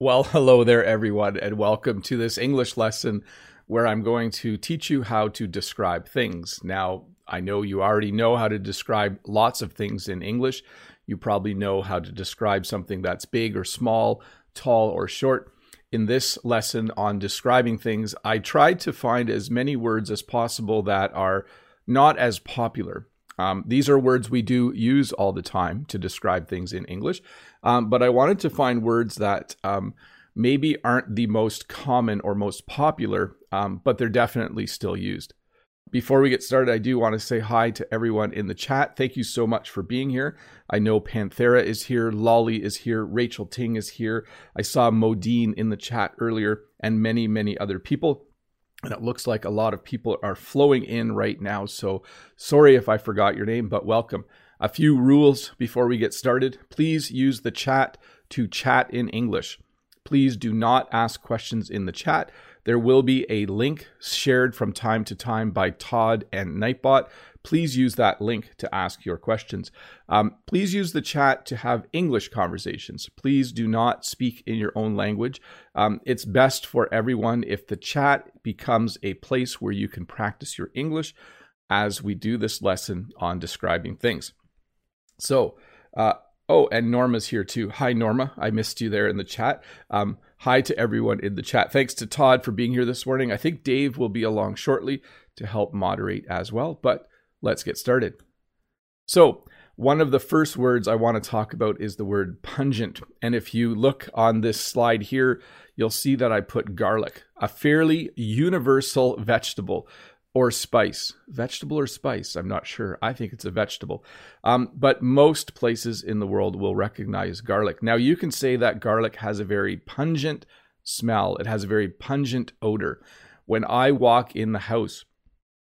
Well, hello there, everyone, and welcome to this English lesson where I'm going to teach you how to describe things. Now, I know you already know how to describe lots of things in English. You probably know how to describe something that's big or small, tall or short. In this lesson on describing things, I tried to find as many words as possible that are not as popular. Um, these are words we do use all the time to describe things in English, um, but I wanted to find words that um, maybe aren't the most common or most popular, um, but they're definitely still used. Before we get started, I do want to say hi to everyone in the chat. Thank you so much for being here. I know Panthera is here, Lolly is here, Rachel Ting is here. I saw Modine in the chat earlier, and many, many other people. And it looks like a lot of people are flowing in right now. So sorry if I forgot your name, but welcome. A few rules before we get started. Please use the chat to chat in English. Please do not ask questions in the chat. There will be a link shared from time to time by Todd and Nightbot please use that link to ask your questions. Um, please use the chat to have English conversations. Please do not speak in your own language. Um, it's best for everyone if the chat becomes a place where you can practice your English as we do this lesson on describing things. So, uh, Oh, and Norma's here too. Hi, Norma. I missed you there in the chat. Um, hi to everyone in the chat. Thanks to Todd for being here this morning. I think Dave will be along shortly to help moderate as well. But let's get started. So, one of the first words I want to talk about is the word pungent. And if you look on this slide here, you'll see that I put garlic, a fairly universal vegetable or spice. Vegetable or spice? I'm not sure. I think it's a vegetable. Um, but most places in the world will recognize garlic. Now, you can say that garlic has a very pungent smell, it has a very pungent odor. When I walk in the house,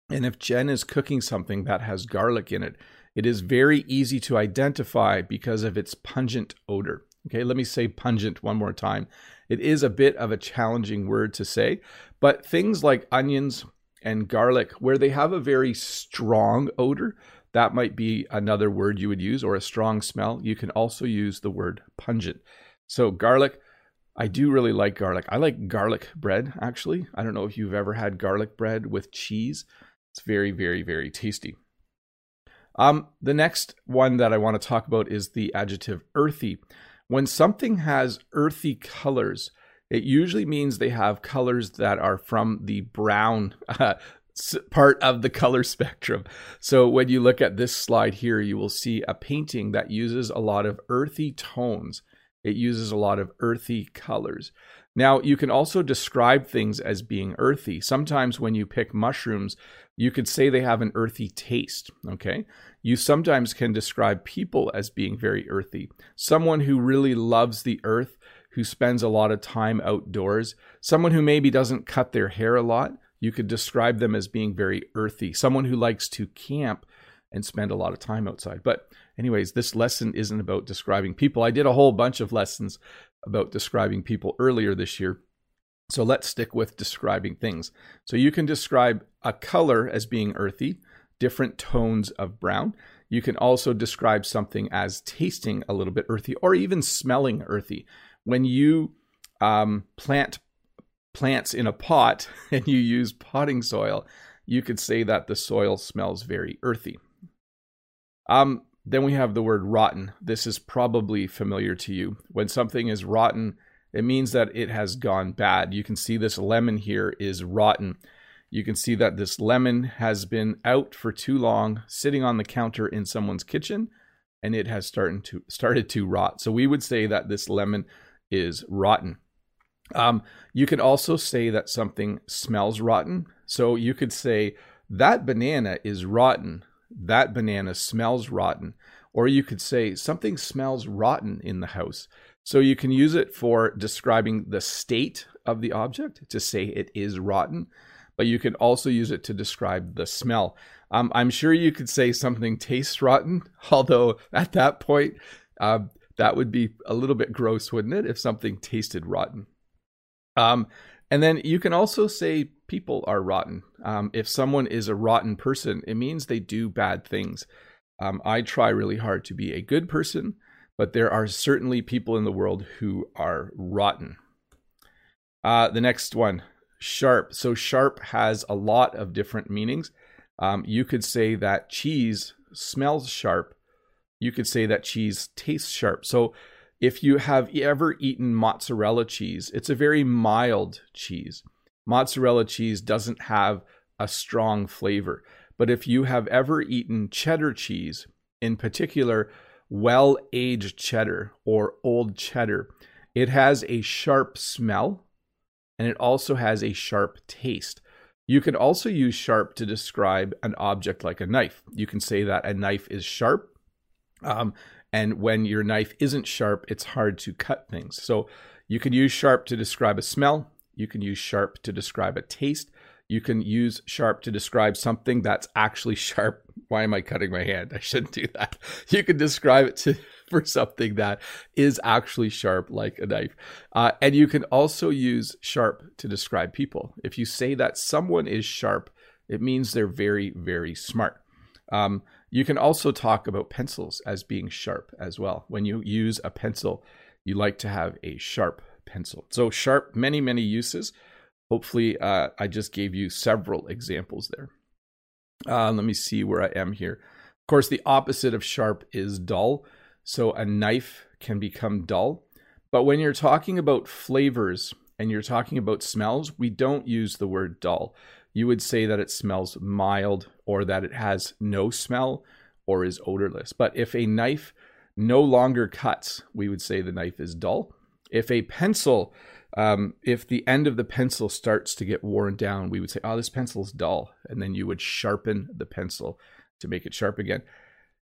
and if Jen is cooking something that has garlic in it, it is very easy to identify because of its pungent odor. Okay, let me say pungent one more time. It is a bit of a challenging word to say, but things like onions and garlic, where they have a very strong odor, that might be another word you would use, or a strong smell. You can also use the word pungent. So, garlic, I do really like garlic. I like garlic bread, actually. I don't know if you've ever had garlic bread with cheese. It's very, very, very tasty. Um, the next one that I want to talk about is the adjective earthy. When something has earthy colors, it usually means they have colors that are from the brown uh, part of the color spectrum. So when you look at this slide here, you will see a painting that uses a lot of earthy tones. It uses a lot of earthy colors. Now, you can also describe things as being earthy. Sometimes when you pick mushrooms, you could say they have an earthy taste, okay? You sometimes can describe people as being very earthy. Someone who really loves the earth, who spends a lot of time outdoors, someone who maybe doesn't cut their hair a lot, you could describe them as being very earthy. Someone who likes to camp and spend a lot of time outside. But, anyways, this lesson isn't about describing people. I did a whole bunch of lessons about describing people earlier this year. So let's stick with describing things. So you can describe a color as being earthy, different tones of brown. You can also describe something as tasting a little bit earthy or even smelling earthy. When you um, plant plants in a pot and you use potting soil, you could say that the soil smells very earthy. Um, then we have the word rotten. This is probably familiar to you. When something is rotten, it means that it has gone bad. You can see this lemon here is rotten. You can see that this lemon has been out for too long, sitting on the counter in someone's kitchen, and it has started to started to rot. So we would say that this lemon is rotten. Um, you can also say that something smells rotten. So you could say that banana is rotten that banana smells rotten. Or you could say something smells rotten in the house. So you can use it for describing the state of the object to say it is rotten, but you can also use it to describe the smell. Um, I'm sure you could say something tastes rotten, although at that point, uh, that would be a little bit gross, wouldn't it, if something tasted rotten? Um, and then you can also say people are rotten. Um, if someone is a rotten person, it means they do bad things. Um, I try really hard to be a good person, but there are certainly people in the world who are rotten. Uh, the next one, sharp. So sharp has a lot of different meanings. Um, you could say that cheese smells sharp. You could say that cheese tastes sharp. So if you have ever eaten mozzarella cheese, it's a very mild cheese. Mozzarella cheese doesn't have a strong flavor. But if you have ever eaten cheddar cheese, in particular, well aged cheddar or old cheddar, it has a sharp smell and it also has a sharp taste. You can also use sharp to describe an object like a knife. You can say that a knife is sharp. Um, and when your knife isn't sharp, it's hard to cut things. So you can use sharp to describe a smell. You can use sharp to describe a taste. You can use sharp to describe something that's actually sharp. Why am I cutting my hand? I shouldn't do that. You can describe it to for something that is actually sharp, like a knife. Uh, and you can also use sharp to describe people. If you say that someone is sharp, it means they're very, very smart. Um, you can also talk about pencils as being sharp as well. When you use a pencil, you like to have a sharp pencil. So, sharp, many, many uses. Hopefully, uh, I just gave you several examples there. Uh, let me see where I am here. Of course, the opposite of sharp is dull. So a knife can become dull. But when you're talking about flavors and you're talking about smells, we don't use the word dull. You would say that it smells mild or that it has no smell or is odorless. But if a knife no longer cuts, we would say the knife is dull. If a pencil um, if the end of the pencil starts to get worn down, we would say, oh, this pencil is dull. And then you would sharpen the pencil to make it sharp again.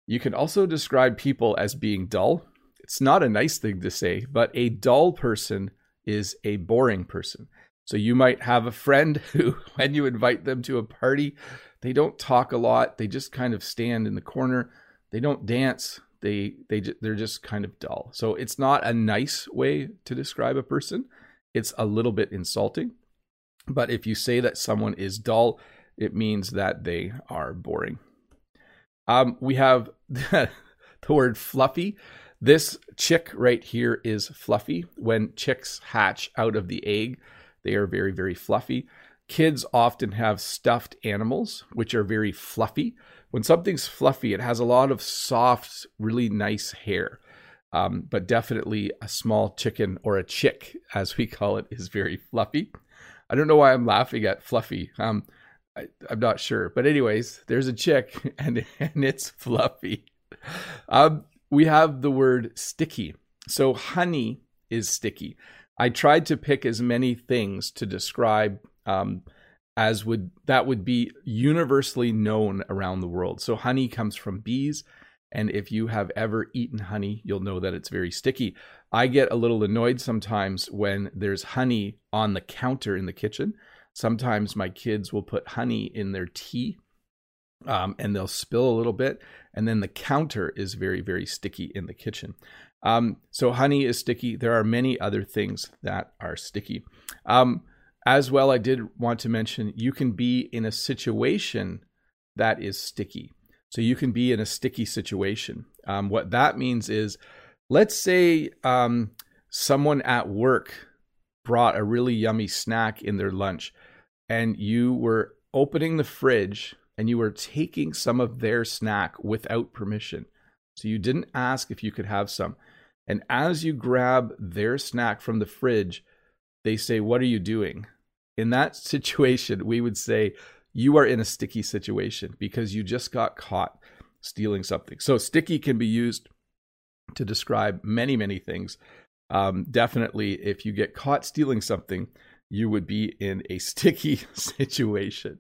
You can also describe people as being dull. It's not a nice thing to say, but a dull person is a boring person. So you might have a friend who, when you invite them to a party, they don't talk a lot. They just kind of stand in the corner. They don't dance. They they they're just kind of dull. So it's not a nice way to describe a person it's a little bit insulting. But if you say that someone is dull, it means that they are boring. Um, we have the, word fluffy. This chick right here is fluffy. When chicks hatch out of the egg, they are very, very fluffy. Kids often have stuffed animals, which are very fluffy. When something's fluffy, it has a lot of soft, really nice hair. Um, but definitely a small chicken or a chick, as we call it, is very fluffy. I don't know why I'm laughing at fluffy. Um, I, am not sure, but anyways, there's a chick and and it's fluffy. Um, we have the word sticky. So honey is sticky. I tried to pick as many things to describe um, as would that would be universally known around the world. So honey comes from bees. And if you have ever eaten honey, you'll know that it's very sticky. I get a little annoyed sometimes when there's honey on the counter in the kitchen. Sometimes my kids will put honey in their tea um, and they'll spill a little bit. And then the counter is very, very sticky in the kitchen. Um, so, honey is sticky. There are many other things that are sticky. Um, as well, I did want to mention you can be in a situation that is sticky. So you can be in a sticky situation. Um, what that means is, let's say um, someone at work brought a really yummy snack in their lunch, and you were opening the fridge and you were taking some of their snack without permission. So you didn't ask if you could have some. And as you grab their snack from the fridge, they say, What are you doing? In that situation, we would say, you are in a sticky situation because you just got caught stealing something. So, sticky can be used to describe many, many things. Um, definitely, if you get caught stealing something, you would be in a sticky situation.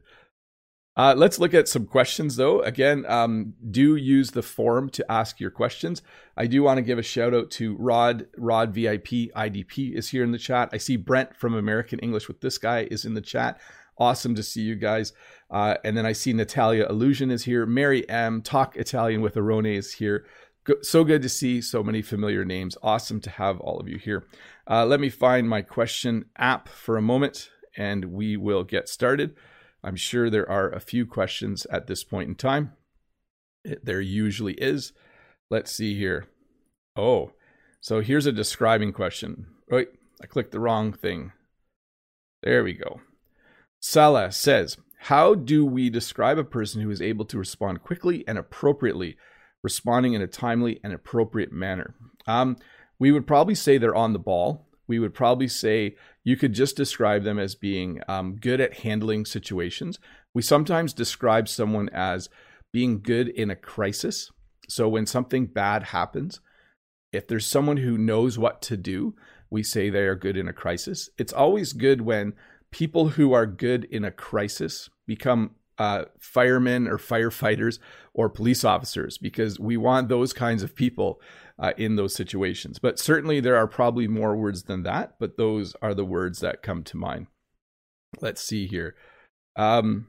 Uh, let's look at some questions, though. Again, um, do use the form to ask your questions. I do want to give a shout out to Rod. Rod VIP IDP is here in the chat. I see Brent from American English with this guy is in the chat. Awesome to see you guys. Uh, and then I see Natalia Illusion is here. Mary M. Talk Italian with Arone is here. Go- so good to see so many familiar names. Awesome to have all of you here. Uh, let me find my question app for a moment and we will get started. I'm sure there are a few questions at this point in time. There usually is. Let's see here. Oh, so here's a describing question. Wait, I clicked the wrong thing. There we go. Salah says, How do we describe a person who is able to respond quickly and appropriately, responding in a timely and appropriate manner? Um, we would probably say they're on the ball. We would probably say you could just describe them as being um, good at handling situations. We sometimes describe someone as being good in a crisis. So when something bad happens, if there's someone who knows what to do, we say they are good in a crisis. It's always good when people who are good in a crisis become uh, firemen or firefighters or police officers because we want those kinds of people uh, in those situations. But certainly there are probably more words than that, but those are the words that come to mind. Let's see here. Um,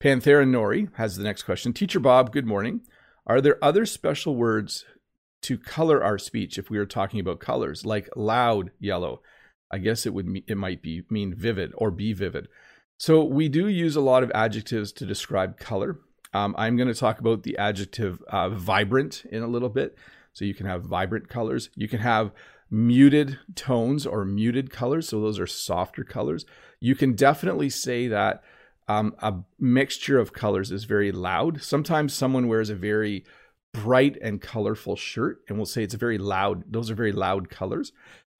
Panthera Nori has the next question. Teacher Bob, good morning. Are there other special words to color our speech if we are talking about colors, like loud yellow. I guess it would it might be mean vivid or be vivid. So we do use a lot of adjectives to describe color. Um, I'm going to talk about the adjective uh, vibrant in a little bit. So you can have vibrant colors. You can have muted tones or muted colors. So those are softer colors. You can definitely say that um, a mixture of colors is very loud. Sometimes someone wears a very bright and colorful shirt, and we'll say it's a very loud. Those are very loud colors.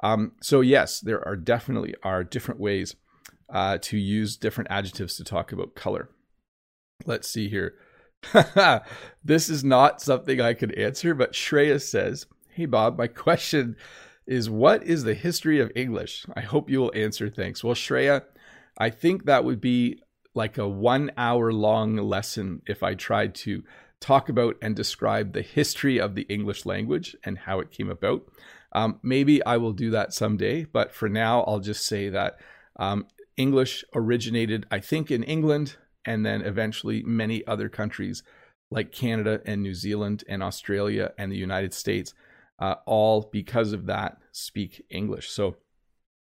Um, so yes, there are definitely are different ways uh, to use different adjectives to talk about color. Let's see here. this is not something I could answer, but Shreya says, "Hey Bob, my question is what is the history of English? I hope you will answer. Thanks." Well, Shreya, I think that would be like a one hour long lesson if I tried to talk about and describe the history of the English language and how it came about. Um, maybe I will do that someday, but for now, I'll just say that um, English originated, I think, in England and then eventually many other countries like Canada and New Zealand and Australia and the United States, uh, all because of that speak English. So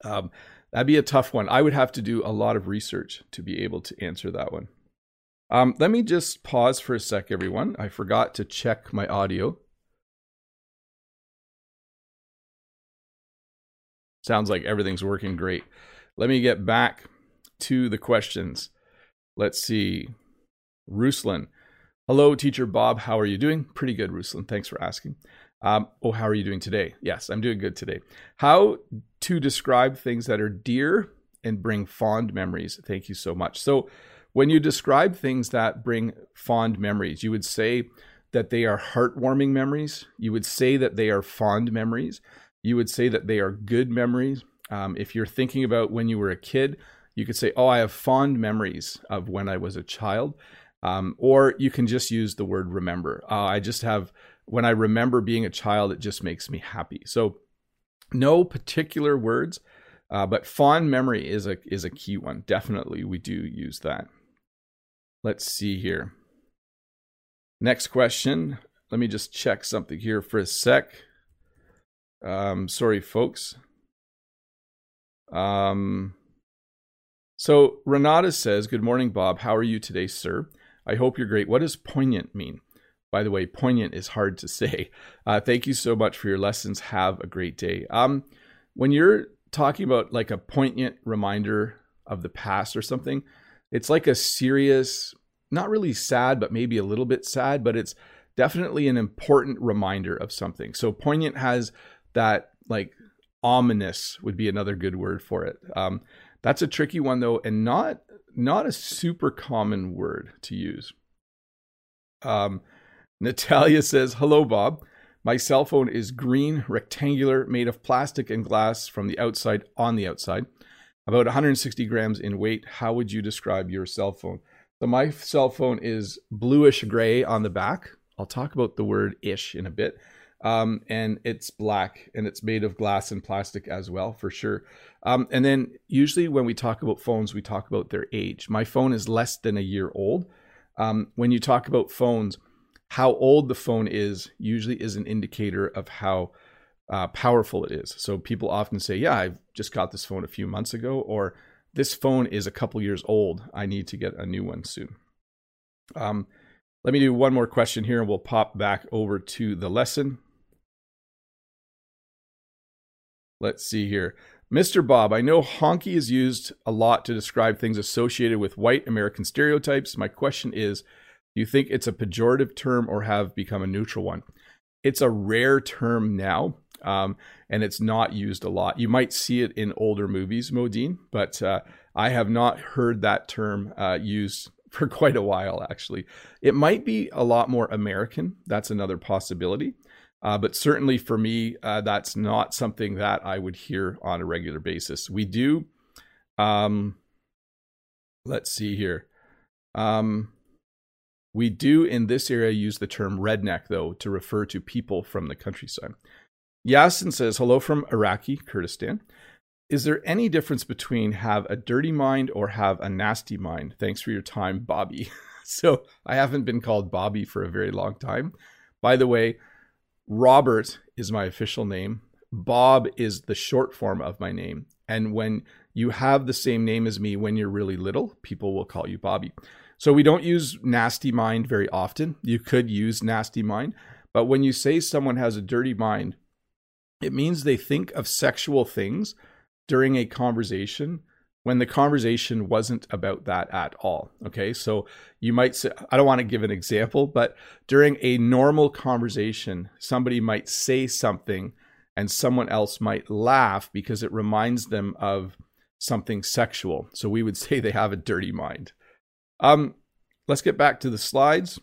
um, that'd be a tough one. I would have to do a lot of research to be able to answer that one. Um, let me just pause for a sec, everyone. I forgot to check my audio. Sounds like everything's working great. Let me get back to the questions. Let's see. Ruslan. Hello, teacher Bob. How are you doing? Pretty good, Ruslan. Thanks for asking. Um, oh, how are you doing today? Yes, I'm doing good today. How to describe things that are dear and bring fond memories. Thank you so much. So, when you describe things that bring fond memories, you would say that they are heartwarming memories. You would say that they are fond memories. You would say that they are good memories. Um, if you're thinking about when you were a kid, you could say, Oh, I have fond memories of when I was a child. Um, or you can just use the word remember. Uh, I just have, when I remember being a child, it just makes me happy. So, no particular words, uh, but fond memory is a is a key one. Definitely, we do use that. Let's see here. Next question. Let me just check something here for a sec. Um, sorry, folks. Um, so Renata says, Good morning, Bob. How are you today, sir? I hope you're great. What does poignant mean? By the way, poignant is hard to say. Uh, thank you so much for your lessons. Have a great day. Um, when you're talking about like a poignant reminder of the past or something, it's like a serious, not really sad, but maybe a little bit sad, but it's definitely an important reminder of something. So poignant has that like ominous would be another good word for it. Um, that's a tricky one though, and not not a super common word to use. Um, Natalia says, "Hello, Bob. My cell phone is green, rectangular, made of plastic and glass from the outside on the outside about 160 grams in weight. How would you describe your cell phone? So my cell phone is bluish gray on the back. I'll talk about the word ish in a bit. Um, and it's black and it's made of glass and plastic as well, for sure. Um, and then usually when we talk about phones, we talk about their age. My phone is less than a year old. Um, when you talk about phones, how old the phone is usually is an indicator of how uh, powerful it is. So people often say, "Yeah, I've just got this phone a few months ago," or "This phone is a couple years old. I need to get a new one soon." Um, let me do one more question here, and we'll pop back over to the lesson. Let's see here. Mr. Bob, I know honky is used a lot to describe things associated with white American stereotypes. My question is do you think it's a pejorative term or have become a neutral one? It's a rare term now, um, and it's not used a lot. You might see it in older movies, Modine, but uh, I have not heard that term uh, used for quite a while, actually. It might be a lot more American. That's another possibility. Uh, but certainly for me, uh, that's not something that I would hear on a regular basis. We do, um, let's see here. Um, we do in this area use the term redneck, though, to refer to people from the countryside. Yasin says, Hello from Iraqi Kurdistan. Is there any difference between have a dirty mind or have a nasty mind? Thanks for your time, Bobby. so I haven't been called Bobby for a very long time. By the way, Robert is my official name. Bob is the short form of my name. And when you have the same name as me when you're really little, people will call you Bobby. So we don't use nasty mind very often. You could use nasty mind, but when you say someone has a dirty mind, it means they think of sexual things during a conversation when the conversation wasn't about that at all. Okay. So you might say, I don't want to give an example, but during a normal conversation, somebody might say something and someone else might laugh because it reminds them of something sexual. So we would say they have a dirty mind. Um, let's get back to the slides.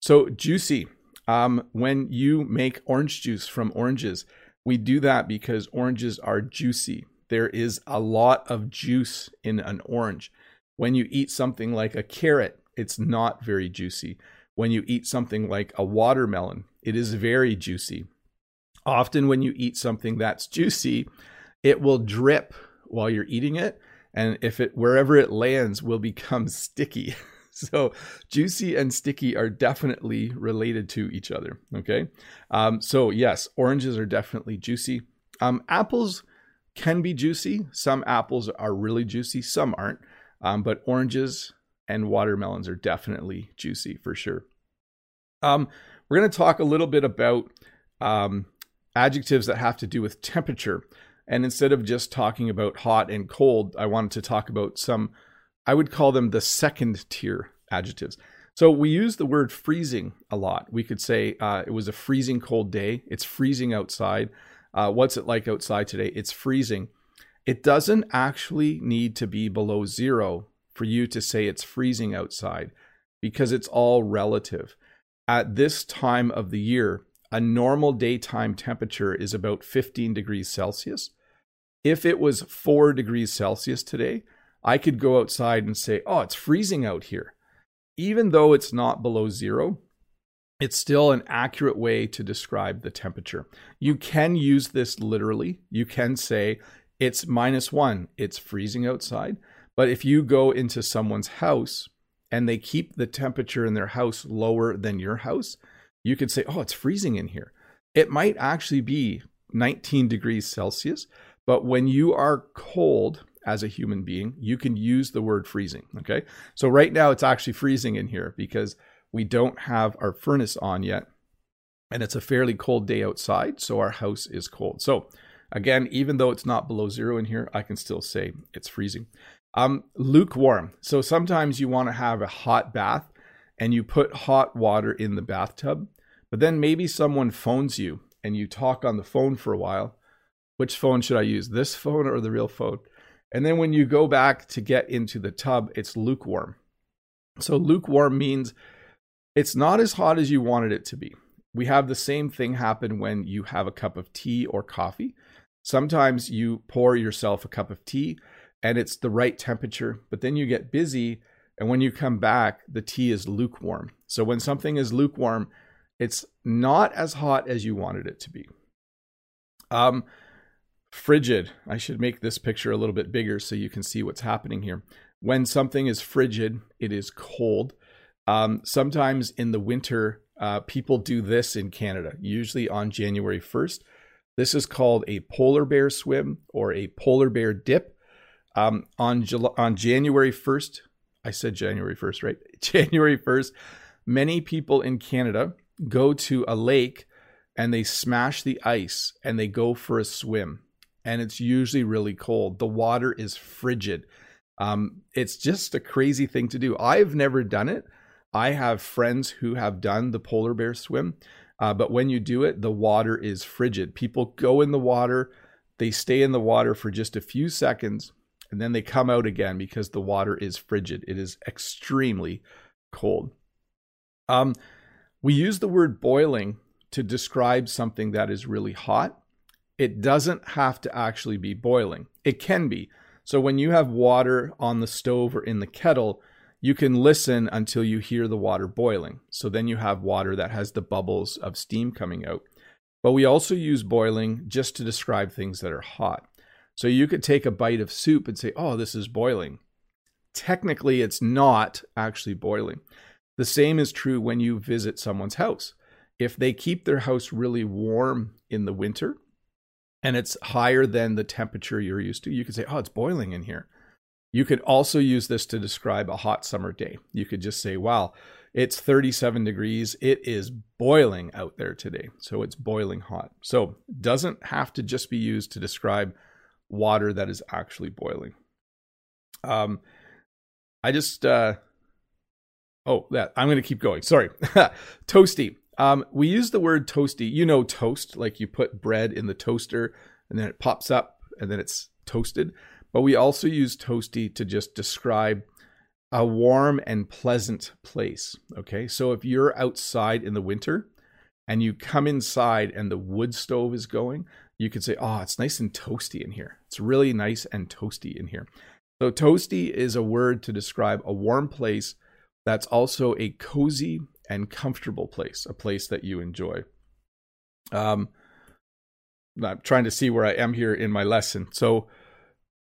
So juicy. Um, when you make orange juice from oranges, we do that because oranges are juicy. There is a lot of juice in an orange. When you eat something like a carrot, it's not very juicy. When you eat something like a watermelon, it is very juicy. Often, when you eat something that's juicy, it will drip while you're eating it. And if it, wherever it lands, will become sticky. so juicy and sticky are definitely related to each other. Okay. Um, so, yes, oranges are definitely juicy. Um, apples can be juicy. Some apples are really juicy, some aren't. Um, but oranges and watermelons are definitely juicy for sure. Um, we're going to talk a little bit about um, adjectives that have to do with temperature. And instead of just talking about hot and cold, I wanted to talk about some, I would call them the second tier adjectives. So we use the word freezing a lot. We could say uh, it was a freezing cold day. It's freezing outside. Uh, what's it like outside today? It's freezing. It doesn't actually need to be below zero for you to say it's freezing outside because it's all relative. At this time of the year, a normal daytime temperature is about 15 degrees Celsius. If it was 4 degrees Celsius today, I could go outside and say, oh, it's freezing out here. Even though it's not below zero, it's still an accurate way to describe the temperature. You can use this literally. You can say it's minus one, it's freezing outside. But if you go into someone's house and they keep the temperature in their house lower than your house, you could say, oh, it's freezing in here. It might actually be 19 degrees Celsius, but when you are cold as a human being, you can use the word freezing. Okay. So right now it's actually freezing in here because we don't have our furnace on yet. And it's a fairly cold day outside, so our house is cold. So, again, even though it's not below zero in here, I can still say it's freezing. Um, lukewarm. So, sometimes you want to have a hot bath and you put hot water in the bathtub, but then maybe someone phones you and you talk on the phone for a while. Which phone should I use, this phone or the real phone? And then when you go back to get into the tub, it's lukewarm. So, lukewarm means it's not as hot as you wanted it to be. We have the same thing happen when you have a cup of tea or coffee. Sometimes you pour yourself a cup of tea and it's the right temperature, but then you get busy and when you come back, the tea is lukewarm. So when something is lukewarm, it's not as hot as you wanted it to be. Um, frigid. I should make this picture a little bit bigger so you can see what's happening here. When something is frigid, it is cold. Um, sometimes in the winter, uh, people do this in Canada, usually on January 1st. This is called a polar bear swim or a polar bear dip. Um, on, on January 1st, I said January 1st, right? January 1st, many people in Canada go to a lake and they smash the ice and they go for a swim. And it's usually really cold. The water is frigid. Um, it's just a crazy thing to do. I've never done it. I have friends who have done the polar bear swim, uh, but when you do it, the water is frigid. People go in the water, they stay in the water for just a few seconds, and then they come out again because the water is frigid. It is extremely cold. Um, we use the word boiling to describe something that is really hot. It doesn't have to actually be boiling, it can be. So when you have water on the stove or in the kettle, you can listen until you hear the water boiling. So then you have water that has the bubbles of steam coming out. But we also use boiling just to describe things that are hot. So you could take a bite of soup and say, oh, this is boiling. Technically, it's not actually boiling. The same is true when you visit someone's house. If they keep their house really warm in the winter and it's higher than the temperature you're used to, you could say, oh, it's boiling in here. You could also use this to describe a hot summer day. You could just say, wow, it's 37 degrees. It is boiling out there today. So it's boiling hot. So doesn't have to just be used to describe water that is actually boiling. Um, I just, uh, oh, that I'm going to keep going. Sorry. toasty. Um, we use the word toasty. You know, toast, like you put bread in the toaster and then it pops up and then it's toasted. But we also use toasty to just describe a warm and pleasant place. Okay. So if you're outside in the winter and you come inside and the wood stove is going, you could say, Oh, it's nice and toasty in here. It's really nice and toasty in here. So, toasty is a word to describe a warm place that's also a cozy and comfortable place, a place that you enjoy. Um, I'm trying to see where I am here in my lesson. So,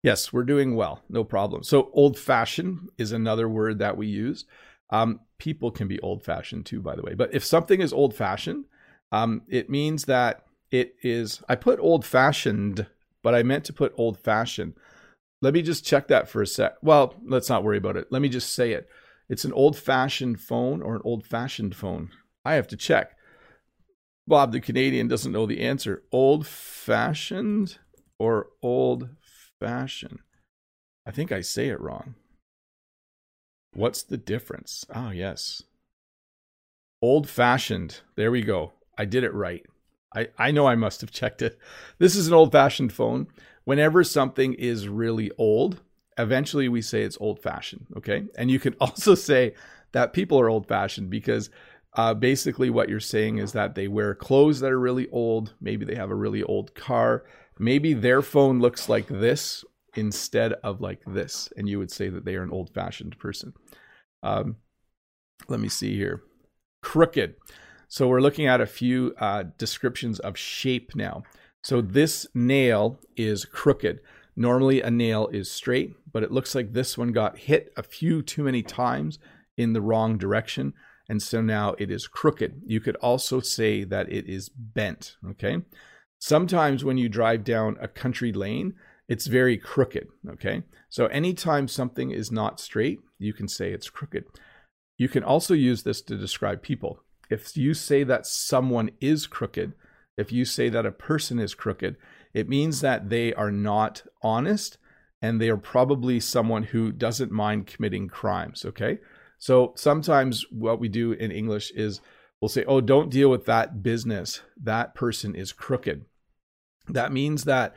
Yes, we're doing well. No problem. So, old fashioned is another word that we use. Um, people can be old fashioned too, by the way. But if something is old fashioned, um, it means that it is. I put old fashioned, but I meant to put old fashioned. Let me just check that for a sec. Well, let's not worry about it. Let me just say it. It's an old fashioned phone or an old fashioned phone. I have to check. Bob the Canadian doesn't know the answer. Old fashioned or old fashion. I think I say it wrong. What's the difference? Oh, yes. Old fashioned. There we go. I did it right. I, I know I must have checked it. This is an old fashioned phone. Whenever something is really old, eventually we say it's old fashioned. Okay. And you can also say that people are old fashioned because uh, basically what you're saying is that they wear clothes that are really old. Maybe they have a really old car maybe their phone looks like this instead of like this, and you would say that they are an old fashioned person. Um, let me see here. Crooked. So we're looking at a few uh, descriptions of shape now. So this nail is crooked. Normally a nail is straight, but it looks like this one got hit a few too many times in the wrong direction. And so now it is crooked. You could also say that it is bent. Okay. Sometimes when you drive down a country lane, it's very crooked. Okay. So anytime something is not straight, you can say it's crooked. You can also use this to describe people. If you say that someone is crooked, if you say that a person is crooked, it means that they are not honest and they are probably someone who doesn't mind committing crimes. Okay. So sometimes what we do in English is we'll say, oh, don't deal with that business. That person is crooked. That means that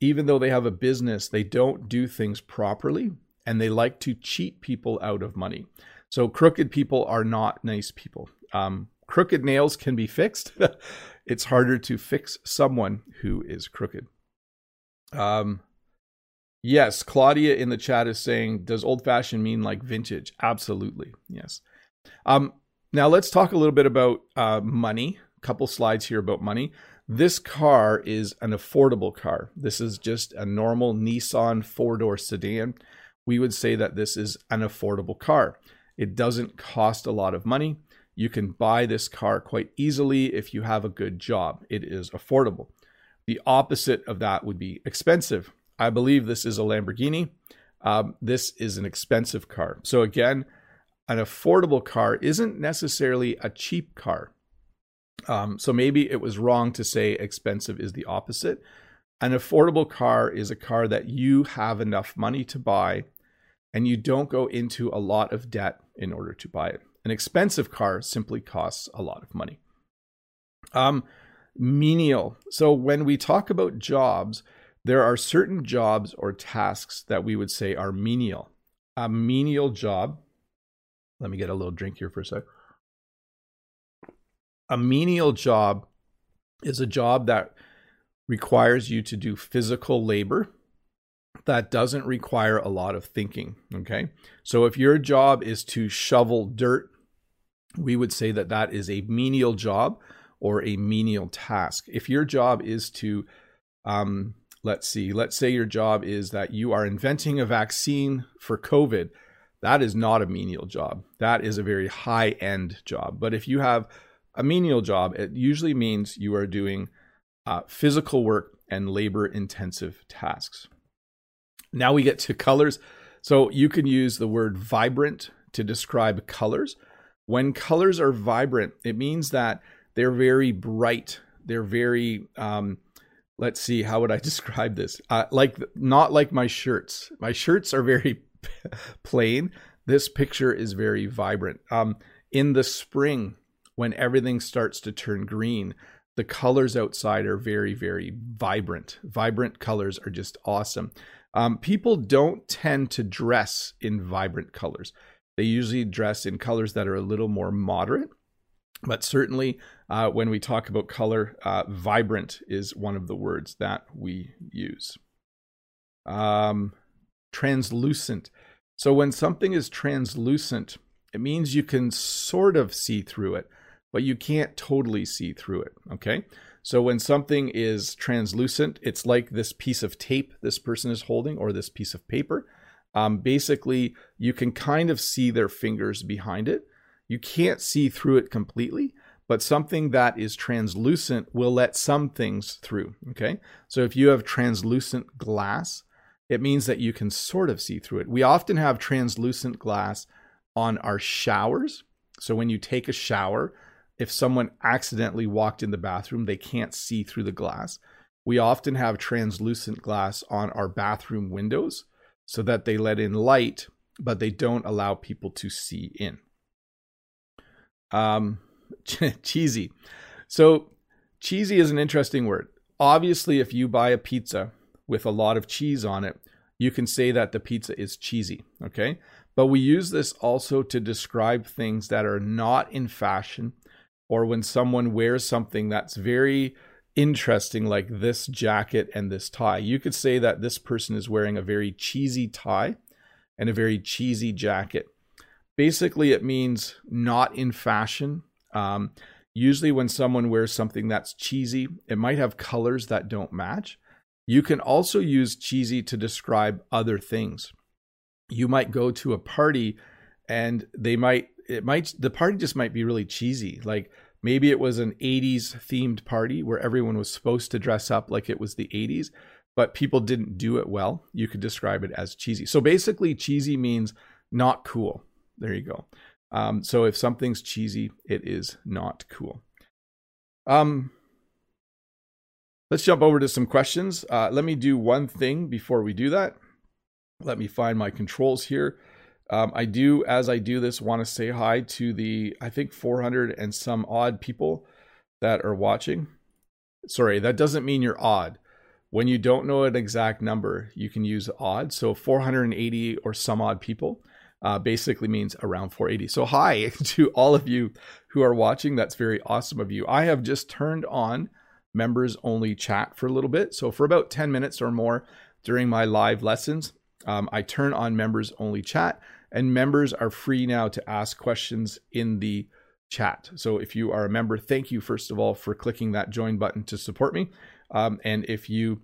even though they have a business, they don't do things properly and they like to cheat people out of money. So, crooked people are not nice people. Um, crooked nails can be fixed. it's harder to fix someone who is crooked. Um, yes, Claudia in the chat is saying, does old fashioned mean like vintage? Absolutely. Yes. Um, now, let's talk a little bit about uh, money. A couple slides here about money. This car is an affordable car. This is just a normal Nissan four door sedan. We would say that this is an affordable car. It doesn't cost a lot of money. You can buy this car quite easily if you have a good job. It is affordable. The opposite of that would be expensive. I believe this is a Lamborghini. Um, this is an expensive car. So, again, an affordable car isn't necessarily a cheap car. Um, so maybe it was wrong to say expensive is the opposite. An affordable car is a car that you have enough money to buy and you don't go into a lot of debt in order to buy it. An expensive car simply costs a lot of money. Um, menial. So when we talk about jobs, there are certain jobs or tasks that we would say are menial. A menial job. Let me get a little drink here for a sec. A menial job is a job that requires you to do physical labor that doesn't require a lot of thinking. Okay. So if your job is to shovel dirt, we would say that that is a menial job or a menial task. If your job is to, um, let's see, let's say your job is that you are inventing a vaccine for COVID, that is not a menial job. That is a very high end job. But if you have a menial job, it usually means you are doing uh, physical work and labor intensive tasks. Now we get to colors. So you can use the word vibrant to describe colors. When colors are vibrant, it means that they're very bright. They're very, um, let's see, how would I describe this? Uh, like, not like my shirts. My shirts are very plain. This picture is very vibrant. Um, in the spring, when everything starts to turn green, the colors outside are very, very vibrant. Vibrant colors are just awesome. Um, people don't tend to dress in vibrant colors. They usually dress in colors that are a little more moderate. But certainly, uh, when we talk about color, uh, vibrant is one of the words that we use. Um, translucent. So, when something is translucent, it means you can sort of see through it but you can't totally see through it. Okay. So when something is translucent, it's like this piece of tape this person is holding or this piece of paper. Um, basically, you can kind of see their fingers behind it. You can't see through it completely, but something that is translucent will let some things through. Okay. So if you have translucent glass, it means that you can sort of see through it. We often have translucent glass on our showers. So when you take a shower, if someone accidentally walked in the bathroom, they can't see through the glass. We often have translucent glass on our bathroom windows so that they let in light, but they don't allow people to see in. Um, cheesy. So, cheesy is an interesting word. Obviously, if you buy a pizza with a lot of cheese on it, you can say that the pizza is cheesy, okay? But we use this also to describe things that are not in fashion or when someone wears something that's very interesting, like this jacket and this tie. You could say that this person is wearing a very cheesy tie and a very cheesy jacket. Basically, it means not in fashion. Um, usually, when someone wears something that's cheesy, it might have colors that don't match. You can also use cheesy to describe other things. You might go to a party and they might it might the party just might be really cheesy. Like maybe it was an 80s themed party where everyone was supposed to dress up like it was the 80s, but people didn't do it well. You could describe it as cheesy. So basically, cheesy means not cool. There you go. Um, so if something's cheesy, it is not cool. Um, let's jump over to some questions. Uh, let me do one thing before we do that. Let me find my controls here. Um, I do, as I do this, want to say hi to the, I think, 400 and some odd people that are watching. Sorry, that doesn't mean you're odd. When you don't know an exact number, you can use odd. So 480 or some odd people uh, basically means around 480. So, hi to all of you who are watching. That's very awesome of you. I have just turned on members only chat for a little bit. So, for about 10 minutes or more during my live lessons, um, I turn on members only chat and members are free now to ask questions in the chat. So if you are a member, thank you first of all for clicking that join button to support me. Um, and if you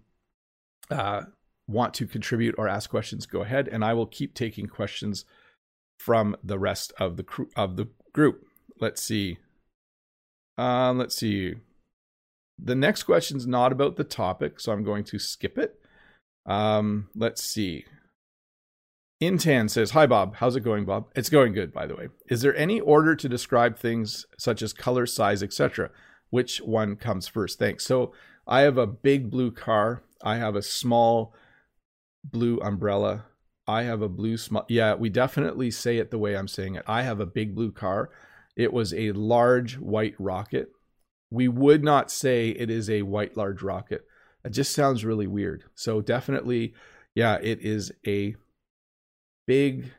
uh, want to contribute or ask questions, go ahead, and I will keep taking questions from the rest of the of the group. Let's see. Um, let's see. The next question is not about the topic, so I'm going to skip it. Um, let's see. Intan says, Hi, Bob. How's it going, Bob? It's going good, by the way. Is there any order to describe things such as color, size, etc.? which one comes first? Thanks. So I have a big blue car. I have a small blue umbrella. I have a blue small. Yeah, we definitely say it the way I'm saying it. I have a big blue car. It was a large white rocket. We would not say it is a white large rocket. It just sounds really weird. So definitely, yeah, it is a big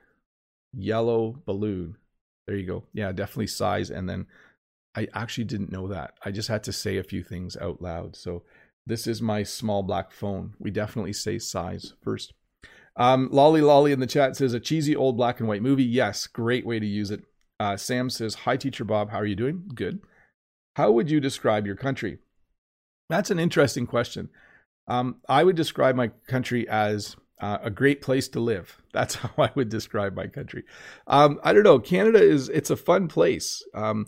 yellow balloon. There you go. Yeah, definitely size. And then I actually didn't know that. I just had to say a few things out loud. So this is my small black phone. We definitely say size first. Um, Lolly Lolly in the chat says a cheesy old black and white movie. Yes, great way to use it. Uh, Sam says, Hi, Teacher Bob. How are you doing? Good. How would you describe your country? That's an interesting question. Um, I would describe my country as uh, a great place to live. That's how I would describe my country. Um, I don't know. Canada is it's a fun place. Um,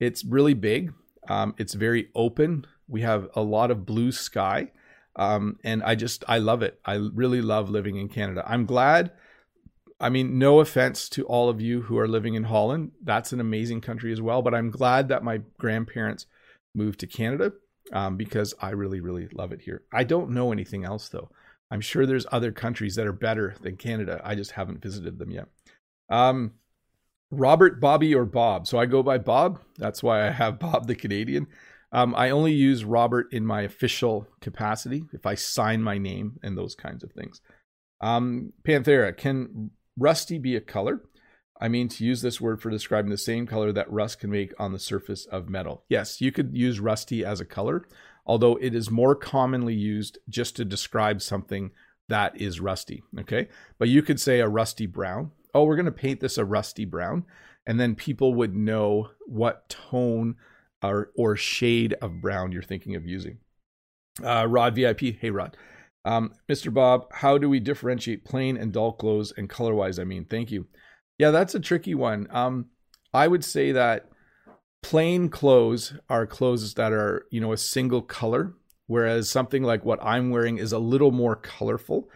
it's really big. Um, it's very open. We have a lot of blue sky. Um, and I just, I love it. I really love living in Canada. I'm glad. I mean, no offense to all of you who are living in Holland. That's an amazing country as well. But I'm glad that my grandparents moved to Canada um, because I really, really love it here. I don't know anything else though. I'm sure there's other countries that are better than Canada. I just haven't visited them yet. Um, Robert, Bobby, or Bob. So I go by Bob. That's why I have Bob the Canadian. Um, I only use Robert in my official capacity if I sign my name and those kinds of things. Um, Panthera, can rusty be a color? I mean, to use this word for describing the same color that rust can make on the surface of metal. Yes, you could use rusty as a color, although it is more commonly used just to describe something that is rusty. Okay. But you could say a rusty brown. Oh, we're going to paint this a rusty brown. And then people would know what tone or, or shade of brown you're thinking of using. Uh, Rod VIP, hey Rod. Um, Mr. Bob, how do we differentiate plain and dull clothes and color wise? I mean, thank you. Yeah, that's a tricky one. Um, I would say that plain clothes are clothes that are, you know, a single color, whereas something like what I'm wearing is a little more colorful.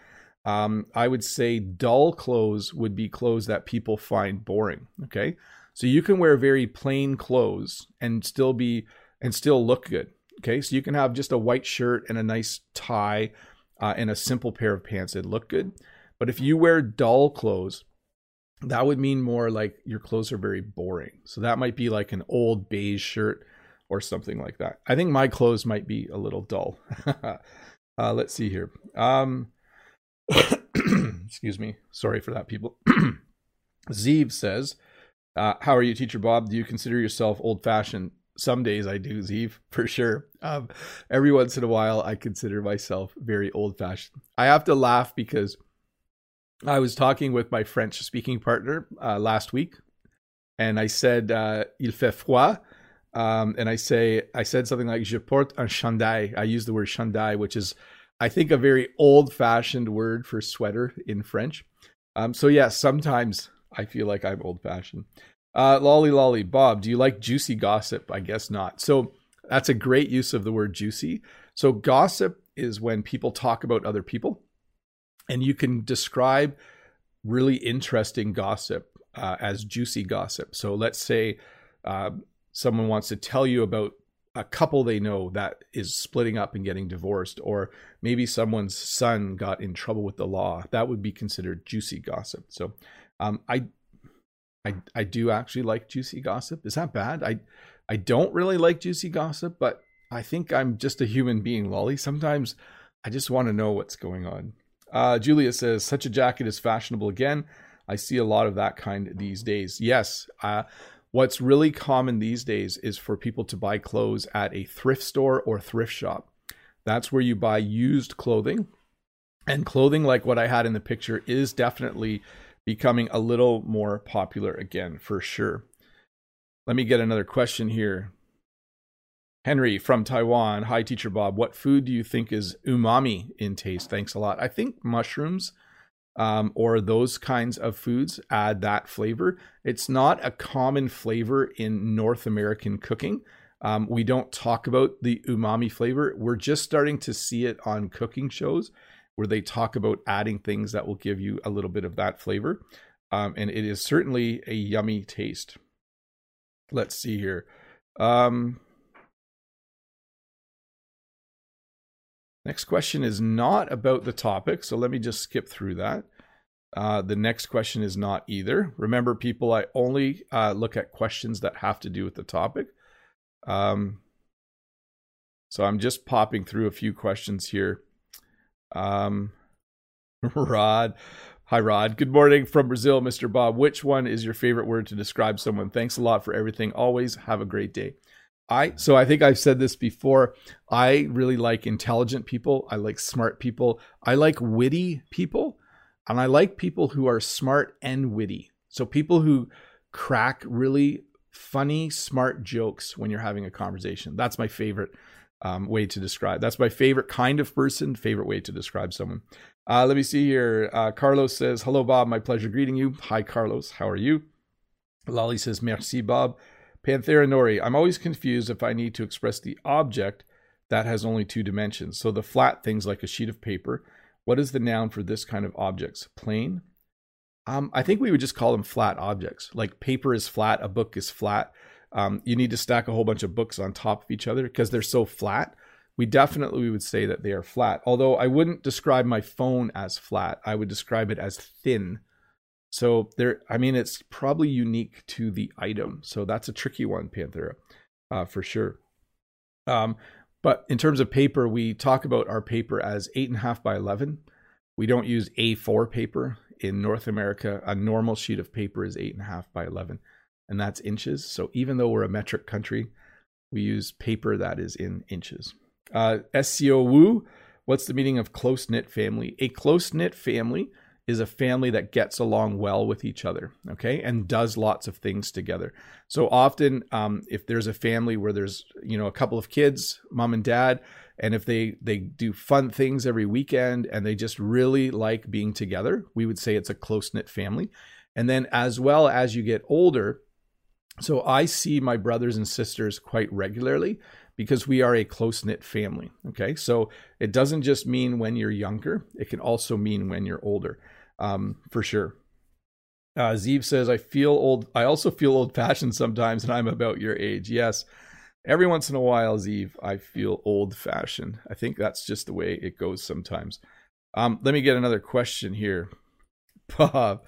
Um, I would say dull clothes would be clothes that people find boring. Okay. So you can wear very plain clothes and still be and still look good. Okay, so you can have just a white shirt and a nice tie uh, and a simple pair of pants that look good. But if you wear dull clothes, that would mean more like your clothes are very boring. So that might be like an old beige shirt or something like that. I think my clothes might be a little dull. uh, let's see here. Um, excuse me. Sorry for that, people. Zeev says, uh, how are you, Teacher Bob? Do you consider yourself old fashioned? Some days I do, Zeev, for sure. Um, every once in a while, I consider myself very old fashioned. I have to laugh because I was talking with my French speaking partner uh, last week, and I said, uh, Il fait froid. Um, and I say, I said something like, Je porte un chandail. I use the word chandail, which is, I think, a very old fashioned word for sweater in French. Um, so, yeah, sometimes I feel like I'm old fashioned. Uh, lolly lolly, Bob, do you like juicy gossip? I guess not. So that's a great use of the word juicy. So gossip is when people talk about other people, and you can describe really interesting gossip uh, as juicy gossip. So let's say uh, someone wants to tell you about a couple they know that is splitting up and getting divorced, or maybe someone's son got in trouble with the law. That would be considered juicy gossip. So um, I, I, I do actually like juicy gossip. Is that bad? I, I don't really like juicy gossip, but I think I'm just a human being, Lolly. Sometimes I just want to know what's going on. Uh, Julia says, such a jacket is fashionable again. I see a lot of that kind these days. Yes. Uh, what's really common these days is for people to buy clothes at a thrift store or thrift shop. That's where you buy used clothing. And clothing like what I had in the picture is definitely becoming a little more popular again for sure. Let me get another question here. Henry from Taiwan. Hi, Teacher Bob. What food do you think is umami in taste? Thanks a lot. I think mushrooms um, or those kinds of foods add that flavor. It's not a common flavor in North American cooking. Um, we don't talk about the umami flavor. We're just starting to see it on cooking shows where they talk about adding things that will give you a little bit of that flavor. Um, and it is certainly a yummy taste. Let's see here. Um, Next question is not about the topic, so let me just skip through that. Uh, the next question is not either. Remember, people, I only uh, look at questions that have to do with the topic. Um, so I'm just popping through a few questions here. Um, Rod, hi Rod. Good morning from Brazil, Mr. Bob. Which one is your favorite word to describe someone? Thanks a lot for everything. Always have a great day. I so I think I've said this before. I really like intelligent people. I like smart people. I like witty people. And I like people who are smart and witty. So people who crack really funny, smart jokes when you're having a conversation. That's my favorite um, way to describe. That's my favorite kind of person, favorite way to describe someone. Uh, let me see here. Uh, Carlos says, Hello, Bob. My pleasure greeting you. Hi, Carlos. How are you? Lolly says, Merci, Bob. Panthera Nori, I'm always confused if I need to express the object that has only two dimensions. So the flat things like a sheet of paper. What is the noun for this kind of objects? Plane? Um, I think we would just call them flat objects. Like paper is flat, a book is flat. Um, you need to stack a whole bunch of books on top of each other because they're so flat. We definitely would say that they are flat. Although I wouldn't describe my phone as flat. I would describe it as thin so there, I mean, it's probably unique to the item. So that's a tricky one, Panthera, uh, for sure. Um, but in terms of paper, we talk about our paper as eight and a half by 11. We don't use A4 paper in North America. A normal sheet of paper is eight and a half by 11, and that's inches. So even though we're a metric country, we use paper that is in inches. Uh, Woo, what's the meaning of close knit family? A close knit family is a family that gets along well with each other, okay, and does lots of things together. So often, um, if there's a family where there's you know a couple of kids, mom and dad, and if they they do fun things every weekend and they just really like being together, we would say it's a close knit family. And then as well as you get older, so I see my brothers and sisters quite regularly because we are a close knit family. Okay. So it doesn't just mean when you're younger, it can also mean when you're older um, for sure. Uh, Zeev says, I feel old. I also feel old fashioned sometimes, and I'm about your age. Yes. Every once in a while, Zeev, I feel old fashioned. I think that's just the way it goes sometimes. Um, let me get another question here. Bob.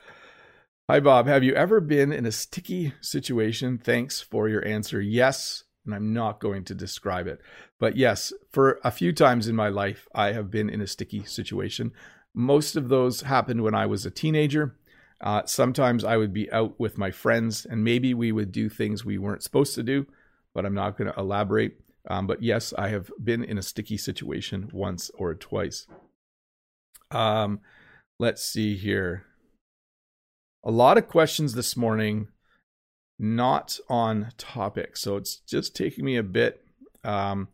Hi, Bob. Have you ever been in a sticky situation? Thanks for your answer. Yes. And I'm not going to describe it. But yes, for a few times in my life, I have been in a sticky situation. Most of those happened when I was a teenager. Uh, sometimes I would be out with my friends and maybe we would do things we weren't supposed to do, but I'm not going to elaborate. Um, but yes, I have been in a sticky situation once or twice. Um, let's see here. A lot of questions this morning, not on topic. So it's just taking me a bit. Um,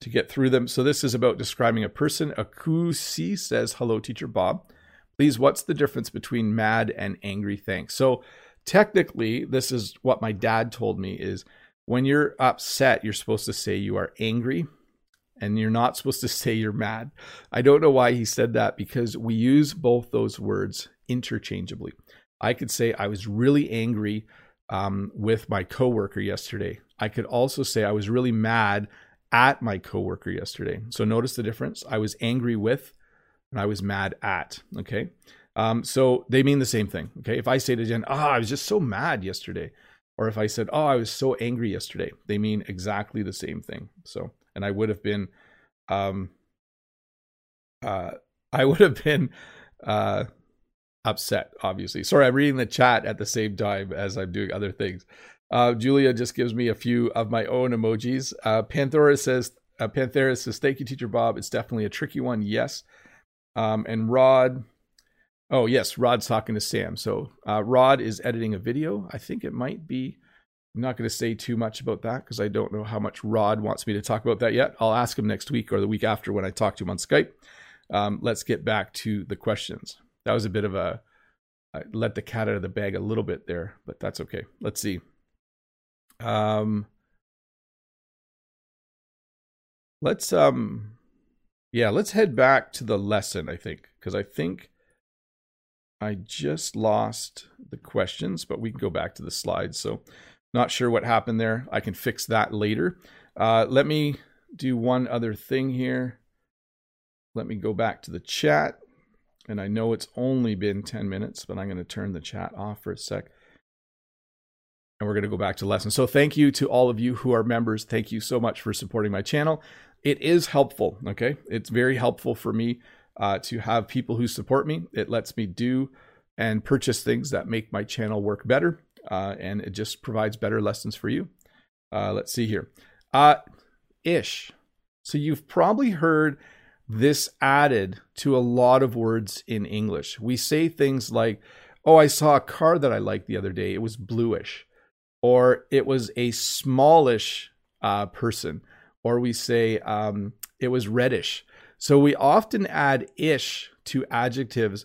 to get through them. So this is about describing a person. Akusi says, "Hello, teacher Bob. Please, what's the difference between mad and angry? Thanks." So technically, this is what my dad told me: is when you're upset, you're supposed to say you are angry, and you're not supposed to say you're mad. I don't know why he said that because we use both those words interchangeably. I could say I was really angry um, with my coworker yesterday. I could also say I was really mad at my coworker yesterday. So notice the difference. I was angry with and I was mad at. Okay. Um, so they mean the same thing. Okay. If I say to Jen, ah, oh, I was just so mad yesterday, or if I said, oh, I was so angry yesterday, they mean exactly the same thing. So, and I would have been, um, uh, I would have been, uh, upset, obviously. Sorry, I'm reading the chat at the same time as I'm doing other things. Uh, Julia just gives me a few of my own emojis. Uh, Panthera says, uh, Panthera says, thank you, Teacher Bob. It's definitely a tricky one. Yes. Um, and Rod, oh, yes, Rod's talking to Sam. So uh, Rod is editing a video. I think it might be, I'm not going to say too much about that because I don't know how much Rod wants me to talk about that yet. I'll ask him next week or the week after when I talk to him on Skype. Um, let's get back to the questions. That was a bit of a, I let the cat out of the bag a little bit there, but that's okay. Let's see. Um, let's um, yeah, let's head back to the lesson. I think because I think I just lost the questions, but we can go back to the slides. So, not sure what happened there. I can fix that later. Uh, let me do one other thing here. let me go back to the chat. And I know it's only been 10 minutes, but I'm going to turn the chat off for a sec. And we're going to go back to lesson. So thank you to all of you who are members. Thank you so much for supporting my channel. It is helpful. Okay. It's very helpful for me uh, to have people who support me. It lets me do and purchase things that make my channel work better. Uh, and it just provides better lessons for you. Uh, let's see here. Uh, ish. So you've probably heard this added to a lot of words in English. We say things like, Oh, I saw a car that I liked the other day. It was bluish. Or it was a smallish uh, person. Or we say, um, It was reddish. So we often add ish to adjectives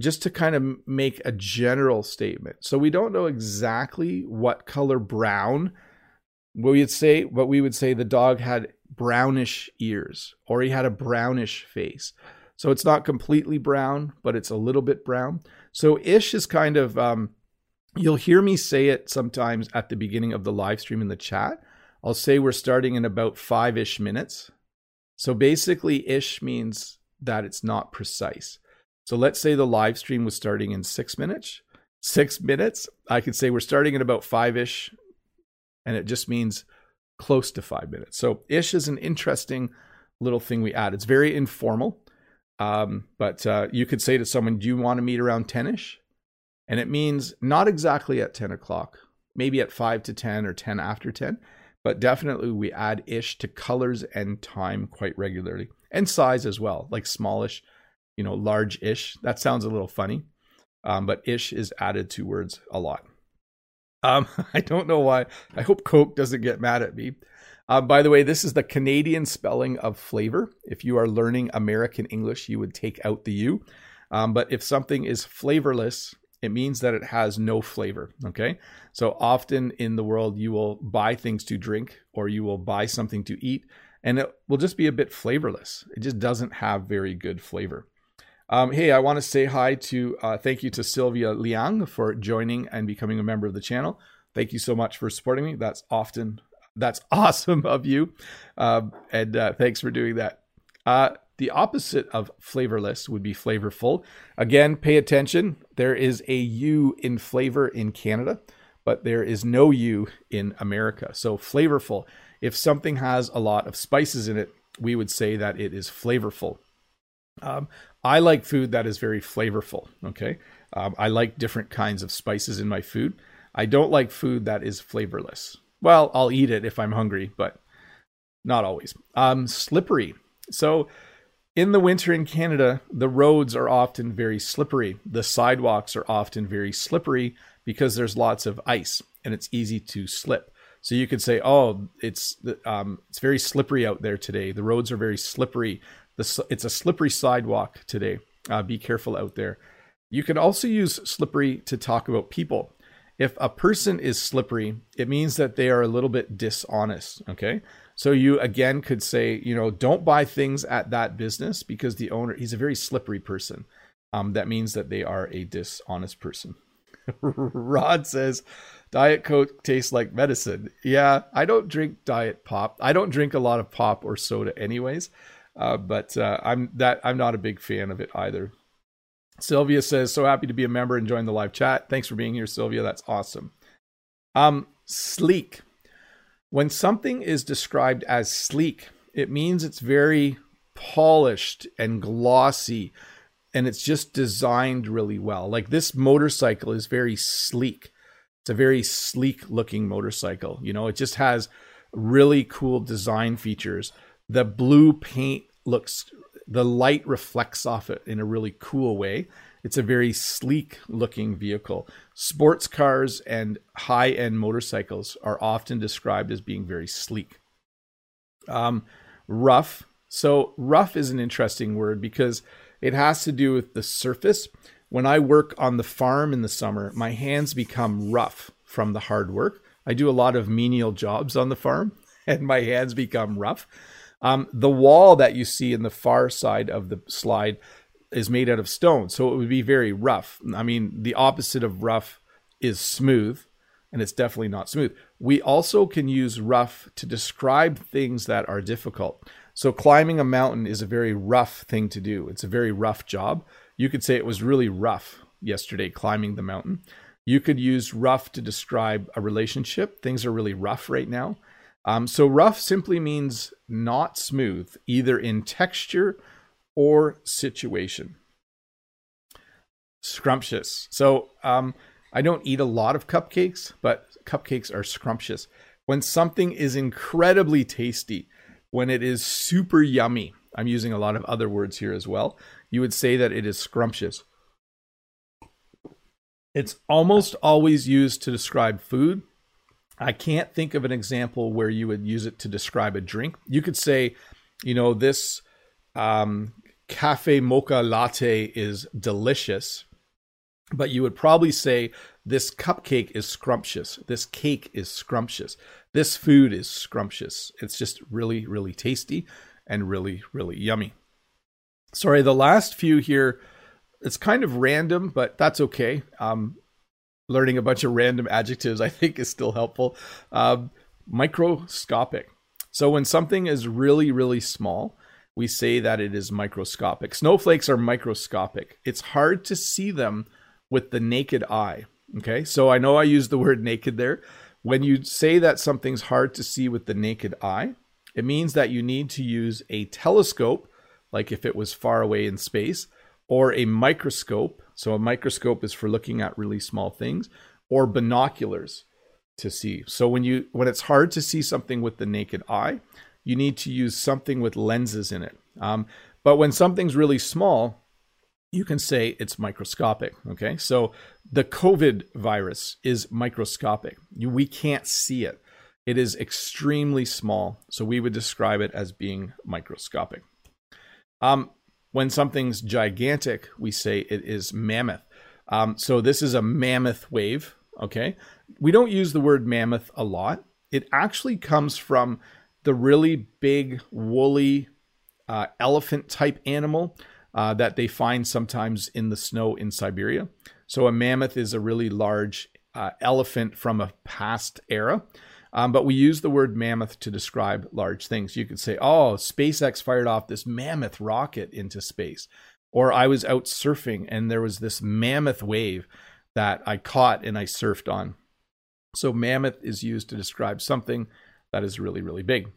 just to kind of make a general statement. So we don't know exactly what color brown we would say, but we would say the dog had brownish ears or he had a brownish face. So it's not completely brown, but it's a little bit brown. So ish is kind of, um, you'll hear me say it sometimes at the beginning of the live stream in the chat. I'll say we're starting in about five ish minutes. So basically, ish means that it's not precise. So let's say the live stream was starting in six minutes. Six minutes, I could say we're starting in about five ish, and it just means close to five minutes. So ish is an interesting little thing we add. It's very informal, um, but uh, you could say to someone, "Do you want to meet around ten ish?" And it means not exactly at ten o'clock, maybe at five to ten or ten after ten, but definitely we add ish to colors and time quite regularly, and size as well, like smallish, you know, large ish. That sounds a little funny, um, but ish is added to words a lot. Um, I don't know why. I hope Coke doesn't get mad at me. Uh, by the way, this is the Canadian spelling of flavor. If you are learning American English, you would take out the U. Um, but if something is flavorless, it means that it has no flavor. Okay. So often in the world, you will buy things to drink or you will buy something to eat, and it will just be a bit flavorless. It just doesn't have very good flavor. Um, hey, I want to say hi to, uh, thank you to Sylvia Liang for joining and becoming a member of the channel. Thank you so much for supporting me. That's often, that's awesome of you. Um, and uh, thanks for doing that. The opposite of flavorless would be flavorful. Again, pay attention. There is a U in flavor in Canada, but there is no U in America. So flavorful. If something has a lot of spices in it, we would say that it is flavorful. Um, I like food that is very flavorful. Okay. Um, I like different kinds of spices in my food. I don't like food that is flavorless. Well, I'll eat it if I'm hungry, but not always. Um, slippery. So, in the winter in Canada, the roads are often very slippery. The sidewalks are often very slippery because there's lots of ice and it's easy to slip. So you could say, "Oh, it's um, it's very slippery out there today. The roads are very slippery. The, it's a slippery sidewalk today. Uh, be careful out there. You can also use slippery to talk about people. If a person is slippery, it means that they are a little bit dishonest. Okay. So you again could say, you know, don't buy things at that business because the owner, he's a very slippery person. Um, that means that they are a dishonest person. Rod says, Diet Coke tastes like medicine. Yeah, I don't drink Diet Pop. I don't drink a lot of pop or soda, anyways. Uh, but uh, I'm that I'm not a big fan of it either. Sylvia says, "So happy to be a member and join the live chat. Thanks for being here, Sylvia. That's awesome." Um, sleek. When something is described as sleek, it means it's very polished and glossy, and it's just designed really well. Like this motorcycle is very sleek. It's a very sleek looking motorcycle. You know, it just has really cool design features the blue paint looks the light reflects off it in a really cool way. It's a very sleek looking vehicle. Sports cars and high end motorcycles are often described as being very sleek. Um, rough. So, rough is an interesting word because it has to do with the surface. When I work on the farm in the summer, my hands become rough from the hard work. I do a lot of menial jobs on the farm and my hands become rough. Um, the wall that you see in the far side of the slide is made out of stone, so it would be very rough. I mean, the opposite of rough is smooth, and it's definitely not smooth. We also can use rough to describe things that are difficult. So climbing a mountain is a very rough thing to do. It's a very rough job. You could say it was really rough yesterday climbing the mountain. You could use rough to describe a relationship. Things are really rough right now. Um, so rough simply means not smooth, either in texture or situation. Scrumptious. So um, I don't eat a lot of cupcakes, but cupcakes are scrumptious. When something is incredibly tasty, when it is super yummy, I'm using a lot of other words here as well, you would say that it is scrumptious. It's almost always used to describe food. I can't think of an example where you would use it to describe a drink. You could say, you know, this um, cafe mocha latte is delicious, but you would probably say this cupcake is scrumptious. This cake is scrumptious. This food is scrumptious. It's just really, really tasty and really, really yummy. Sorry, the last few here, it's kind of random, but that's okay. Um, learning a bunch of random adjectives, I think, is still helpful. Um, microscopic. So when something is really, really small, we say that it is microscopic. Snowflakes are microscopic. It's hard to see them with the naked eye. Okay, so I know I used the word naked there. When you say that something's hard to see with the naked eye, it means that you need to use a telescope, like if it was far away in space, or a microscope. So a microscope is for looking at really small things, or binoculars to see. So when you when it's hard to see something with the naked eye, you need to use something with lenses in it. Um, but when something's really small, you can say it's microscopic. Okay, so the COVID virus is microscopic. You, we can't see it. It is extremely small, so we would describe it as being microscopic. Um, when something's gigantic, we say it is mammoth. Um, so this is a mammoth wave. Okay, we don't use the word mammoth a lot. It actually comes from the really big woolly uh, elephant type animal uh, that they find sometimes in the snow in Siberia. So a mammoth is a really large uh, elephant from a past era. Um, but we use the word mammoth to describe large things. You could say, oh, SpaceX fired off this mammoth rocket into space. Or I was out surfing and there was this mammoth wave that I caught and I surfed on. So mammoth is used to describe something that is really, really big.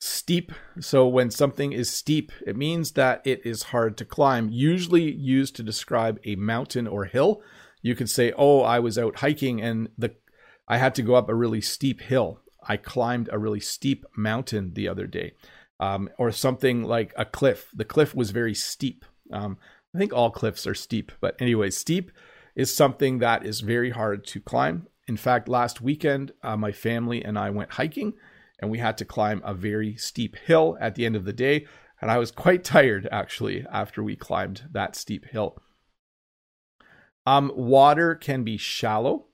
Steep. So when something is steep, it means that it is hard to climb, usually used to describe a mountain or hill. You could say, "Oh, I was out hiking and the I had to go up a really steep hill. I climbed a really steep mountain the other day." Um, or something like a cliff. The cliff was very steep. Um, I think all cliffs are steep, but anyway, steep is something that is very hard to climb. In fact, last weekend, uh, my family and I went hiking and we had to climb a very steep hill at the end of the day. And I was quite tired actually after we climbed that steep hill. Um, water can be shallow.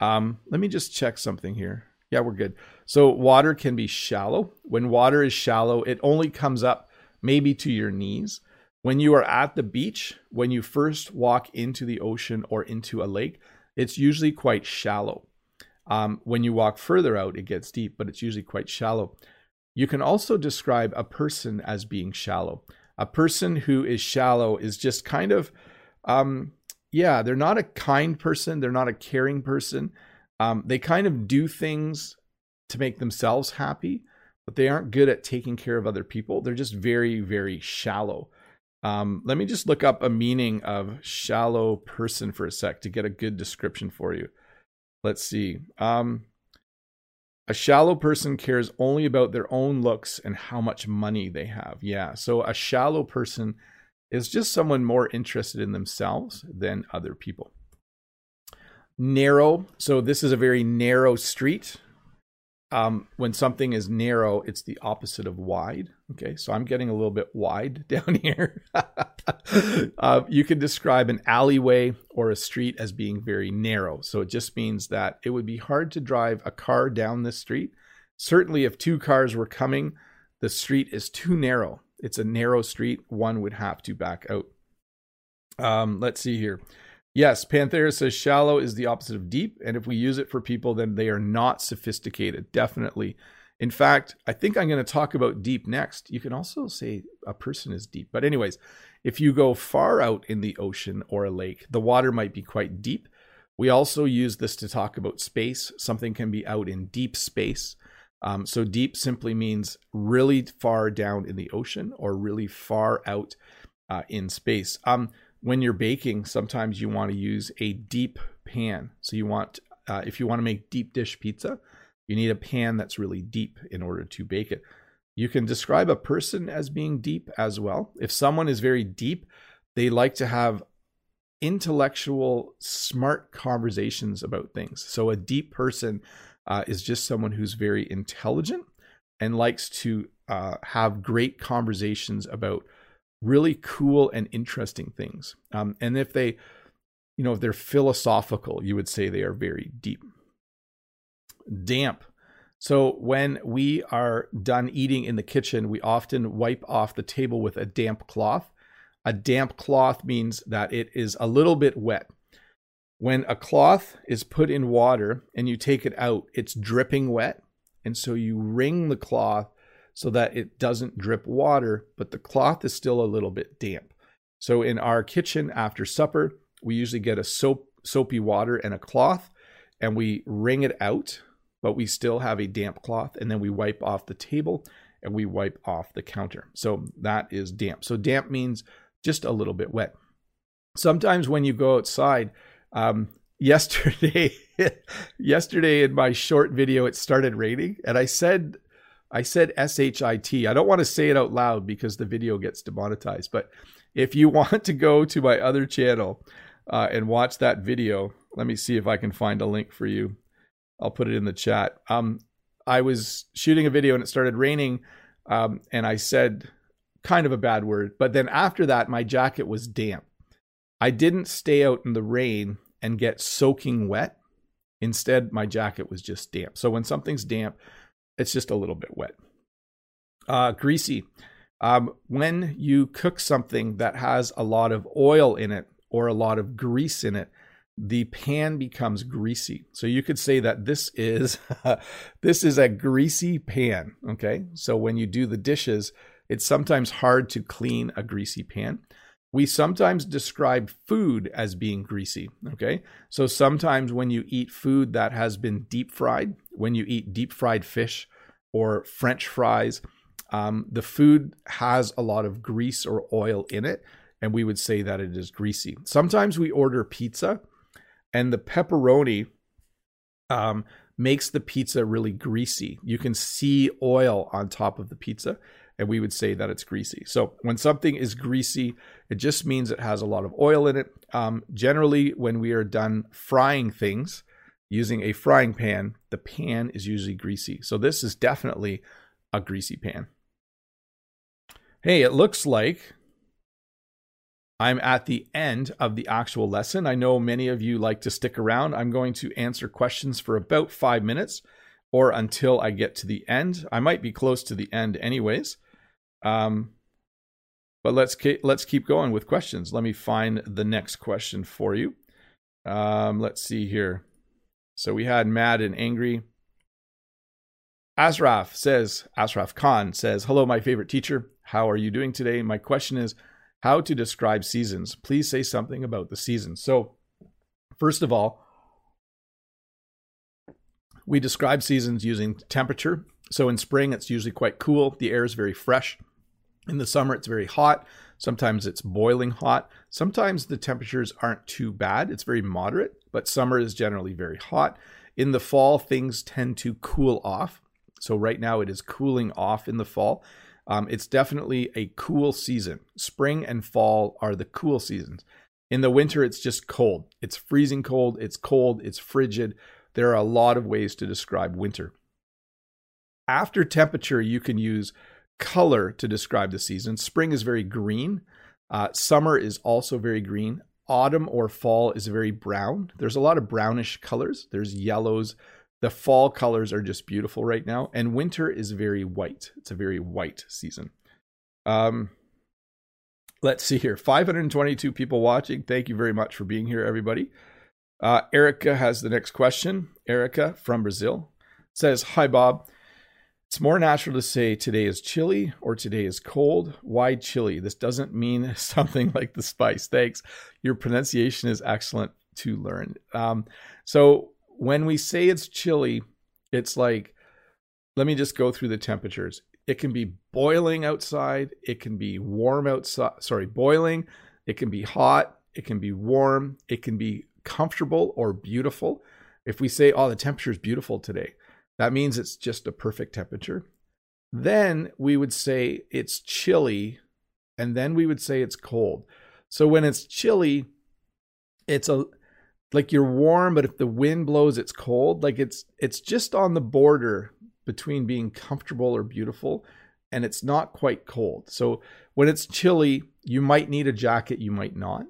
Um, let me just check something here. Yeah, we're good. So, water can be shallow. When water is shallow, it only comes up maybe to your knees. When you are at the beach, when you first walk into the ocean or into a lake, it's usually quite shallow. Um, when you walk further out, it gets deep, but it's usually quite shallow. You can also describe a person as being shallow. A person who is shallow is just kind of, um, yeah, they're not a kind person, they're not a caring person. Um, they kind of do things to make themselves happy, but they aren't good at taking care of other people. They're just very, very shallow. Um, let me just look up a meaning of shallow person for a sec to get a good description for you. Let's see. Um, a shallow person cares only about their own looks and how much money they have. Yeah. So a shallow person is just someone more interested in themselves than other people. Narrow. So this is a very narrow street um, when something is narrow, it's the opposite of wide. Okay, so I'm getting a little bit wide down here. uh, you can describe an alleyway or a street as being very narrow. So it just means that it would be hard to drive a car down this street. Certainly, if two cars were coming, the street is too narrow. It's a narrow street. One would have to back out. Um, let's see here. Yes, Panthera says shallow is the opposite of deep. And if we use it for people, then they are not sophisticated. Definitely. In fact, I think I'm going to talk about deep next. You can also say a person is deep. But, anyways, if you go far out in the ocean or a lake, the water might be quite deep. We also use this to talk about space. Something can be out in deep space. Um, so, deep simply means really far down in the ocean or really far out uh, in space. Um, when you're baking, sometimes you want to use a deep pan. So you want, uh, if you want to make deep dish pizza, you need a pan that's really deep in order to bake it. You can describe a person as being deep as well. If someone is very deep, they like to have intellectual, smart conversations about things. So a deep person uh, is just someone who's very intelligent and likes to uh, have great conversations about really cool and interesting things. Um, and if they, you know, if they're philosophical, you would say they are very deep. Damp. So when we are done eating in the kitchen, we often wipe off the table with a damp cloth. A damp cloth means that it is a little bit wet. When a cloth is put in water and you take it out, it's dripping wet. And so you wring the cloth so that it doesn't drip water, but the cloth is still a little bit damp. So in our kitchen after supper, we usually get a soap, soapy water and a cloth and we wring it out, but we still have a damp cloth and then we wipe off the table and we wipe off the counter. So that is damp. So damp means just a little bit wet. Sometimes when you go outside, um, yesterday, yesterday in my short video, it started raining, and I said I said S H I T. I don't want to say it out loud because the video gets demonetized. But if you want to go to my other channel uh, and watch that video, let me see if I can find a link for you. I'll put it in the chat. Um, I was shooting a video and it started raining, um, and I said kind of a bad word. But then after that, my jacket was damp. I didn't stay out in the rain and get soaking wet. Instead, my jacket was just damp. So when something's damp, it's just a little bit wet. Uh, greasy. Um, when you cook something that has a lot of oil in it or a lot of grease in it, the pan becomes greasy. So you could say that this is this is a greasy pan. Okay, so when you do the dishes, it's sometimes hard to clean a greasy pan. We sometimes describe food as being greasy. Okay. So sometimes when you eat food that has been deep fried, when you eat deep fried fish or French fries, um, the food has a lot of grease or oil in it. And we would say that it is greasy. Sometimes we order pizza and the pepperoni um, makes the pizza really greasy. You can see oil on top of the pizza and we would say that it's greasy. So when something is greasy, it just means it has a lot of oil in it. Um, generally, when we are done frying things using a frying pan, the pan is usually greasy. So this is definitely a greasy pan. Hey, it looks like I'm at the end of the actual lesson. I know many of you like to stick around. I'm going to answer questions for about five minutes or until I get to the end. I might be close to the end, anyways. Um, but let's ke- let's keep going with questions. Let me find the next question for you. Um, let's see here. So we had mad and angry. Asraf says, Asraf Khan says, Hello, my favorite teacher. How are you doing today? My question is how to describe seasons. Please say something about the seasons. So, first of all, we describe seasons using temperature. So, in spring, it's usually quite cool. The air is very fresh. In the summer, it's very hot. Sometimes it's boiling hot. Sometimes the temperatures aren't too bad. It's very moderate, but summer is generally very hot. In the fall, things tend to cool off. So, right now, it is cooling off in the fall. Um, it's definitely a cool season. Spring and fall are the cool seasons. In the winter, it's just cold. It's freezing cold. It's cold. It's frigid. There are a lot of ways to describe winter. After temperature, you can use color to describe the season. Spring is very green. Uh, summer is also very green. Autumn or fall is very brown. There's a lot of brownish colors. There's yellows. The fall colors are just beautiful right now. And winter is very white. It's a very white season. Um, let's see here 522 people watching. Thank you very much for being here, everybody. Uh, Erica has the next question. Erica from Brazil says, Hi, Bob. It's more natural to say today is chilly or today is cold. Why chilly? This doesn't mean something like the spice. Thanks. Your pronunciation is excellent to learn. Um, so when we say it's chilly, it's like, let me just go through the temperatures. It can be boiling outside. It can be warm outside. Sorry, boiling. It can be hot. It can be warm. It can be comfortable or beautiful. If we say, oh, the temperature is beautiful today, that means it's just a perfect temperature. Then we would say it's chilly, and then we would say it's cold. So when it's chilly, it's a like you're warm, but if the wind blows, it's cold. Like it's it's just on the border between being comfortable or beautiful, and it's not quite cold. So when it's chilly, you might need a jacket, you might not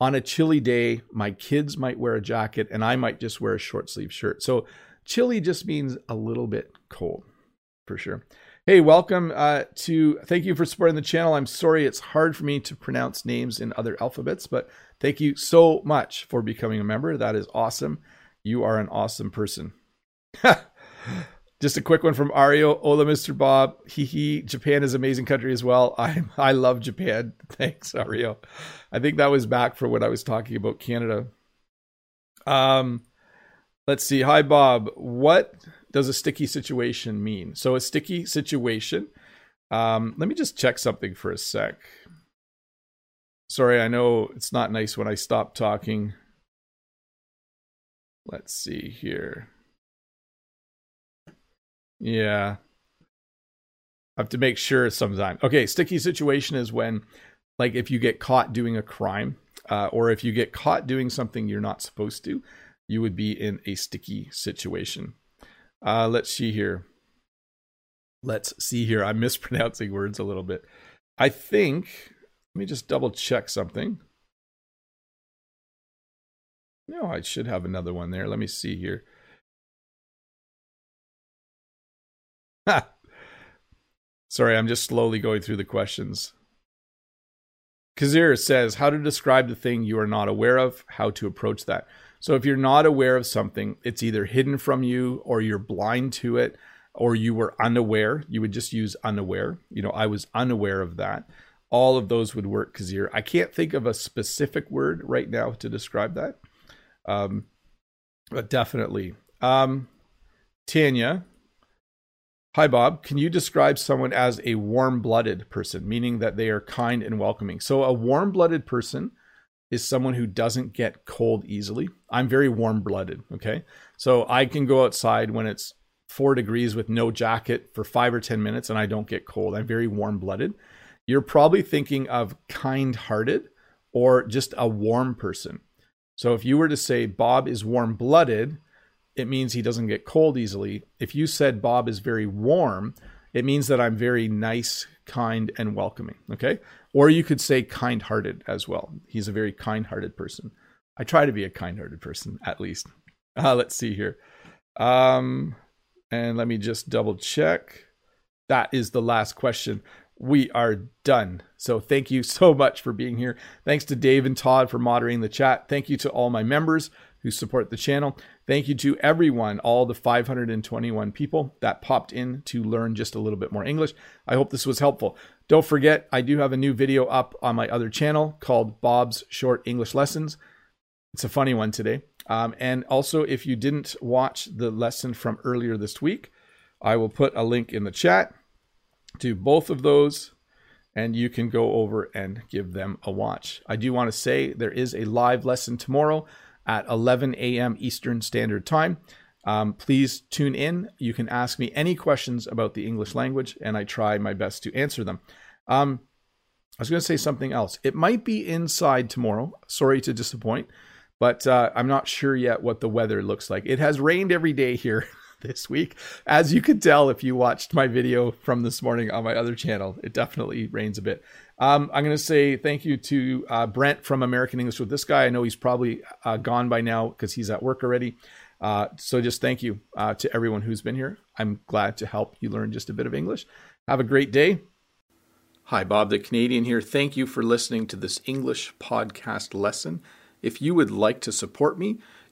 on a chilly day, my kids might wear a jacket and I might just wear a short sleeve shirt. So chilly just means a little bit cold for sure. Hey, welcome uh, to thank you for supporting the channel. I'm sorry it's hard for me to pronounce names in other alphabets, but thank you so much for becoming a member. That is awesome. You are an awesome person. Just a quick one from Ario. Hola, Mr. Bob. Hee hee. Japan is amazing country as well. I I love Japan. Thanks, Ario. I think that was back for when I was talking about Canada. Um, let's see. Hi, Bob. What does a sticky situation mean? So a sticky situation. Um, let me just check something for a sec. Sorry, I know it's not nice when I stop talking. Let's see here. Yeah. I have to make sure sometimes. Okay, sticky situation is when, like, if you get caught doing a crime, uh, or if you get caught doing something you're not supposed to, you would be in a sticky situation. Uh, let's see here. Let's see here. I'm mispronouncing words a little bit. I think, let me just double check something. No, I should have another one there. Let me see here. Sorry, I'm just slowly going through the questions. Kazir says, How to describe the thing you are not aware of, how to approach that. So, if you're not aware of something, it's either hidden from you or you're blind to it or you were unaware. You would just use unaware. You know, I was unaware of that. All of those would work, Kazir. I can't think of a specific word right now to describe that. Um, but definitely. Um, Tanya Hi, Bob. Can you describe someone as a warm blooded person, meaning that they are kind and welcoming? So, a warm blooded person is someone who doesn't get cold easily. I'm very warm blooded. Okay. So, I can go outside when it's four degrees with no jacket for five or 10 minutes and I don't get cold. I'm very warm blooded. You're probably thinking of kind hearted or just a warm person. So, if you were to say Bob is warm blooded, it means he doesn't get cold easily. If you said Bob is very warm, it means that I'm very nice, kind, and welcoming. Okay. Or you could say kind hearted as well. He's a very kind hearted person. I try to be a kind hearted person, at least. Uh, let's see here. Um, and let me just double check. That is the last question. We are done. So thank you so much for being here. Thanks to Dave and Todd for moderating the chat. Thank you to all my members who support the channel. Thank you to everyone, all the 521 people that popped in to learn just a little bit more English. I hope this was helpful. Don't forget, I do have a new video up on my other channel called Bob's Short English Lessons. It's a funny one today. Um, and also, if you didn't watch the lesson from earlier this week, I will put a link in the chat to both of those and you can go over and give them a watch. I do want to say there is a live lesson tomorrow at 11 a.m. Eastern Standard Time. Um, please tune in. You can ask me any questions about the English language, and I try my best to answer them. Um, I was going to say something else. It might be inside tomorrow. Sorry to disappoint, but uh, I'm not sure yet what the weather looks like. It has rained every day here this week. As you could tell if you watched my video from this morning on my other channel, it definitely rains a bit. Um, I'm going to say thank you to uh, Brent from American English with this guy. I know he's probably uh, gone by now because he's at work already. Uh, so just thank you uh, to everyone who's been here. I'm glad to help you learn just a bit of English. Have a great day. Hi, Bob the Canadian here. Thank you for listening to this English podcast lesson. If you would like to support me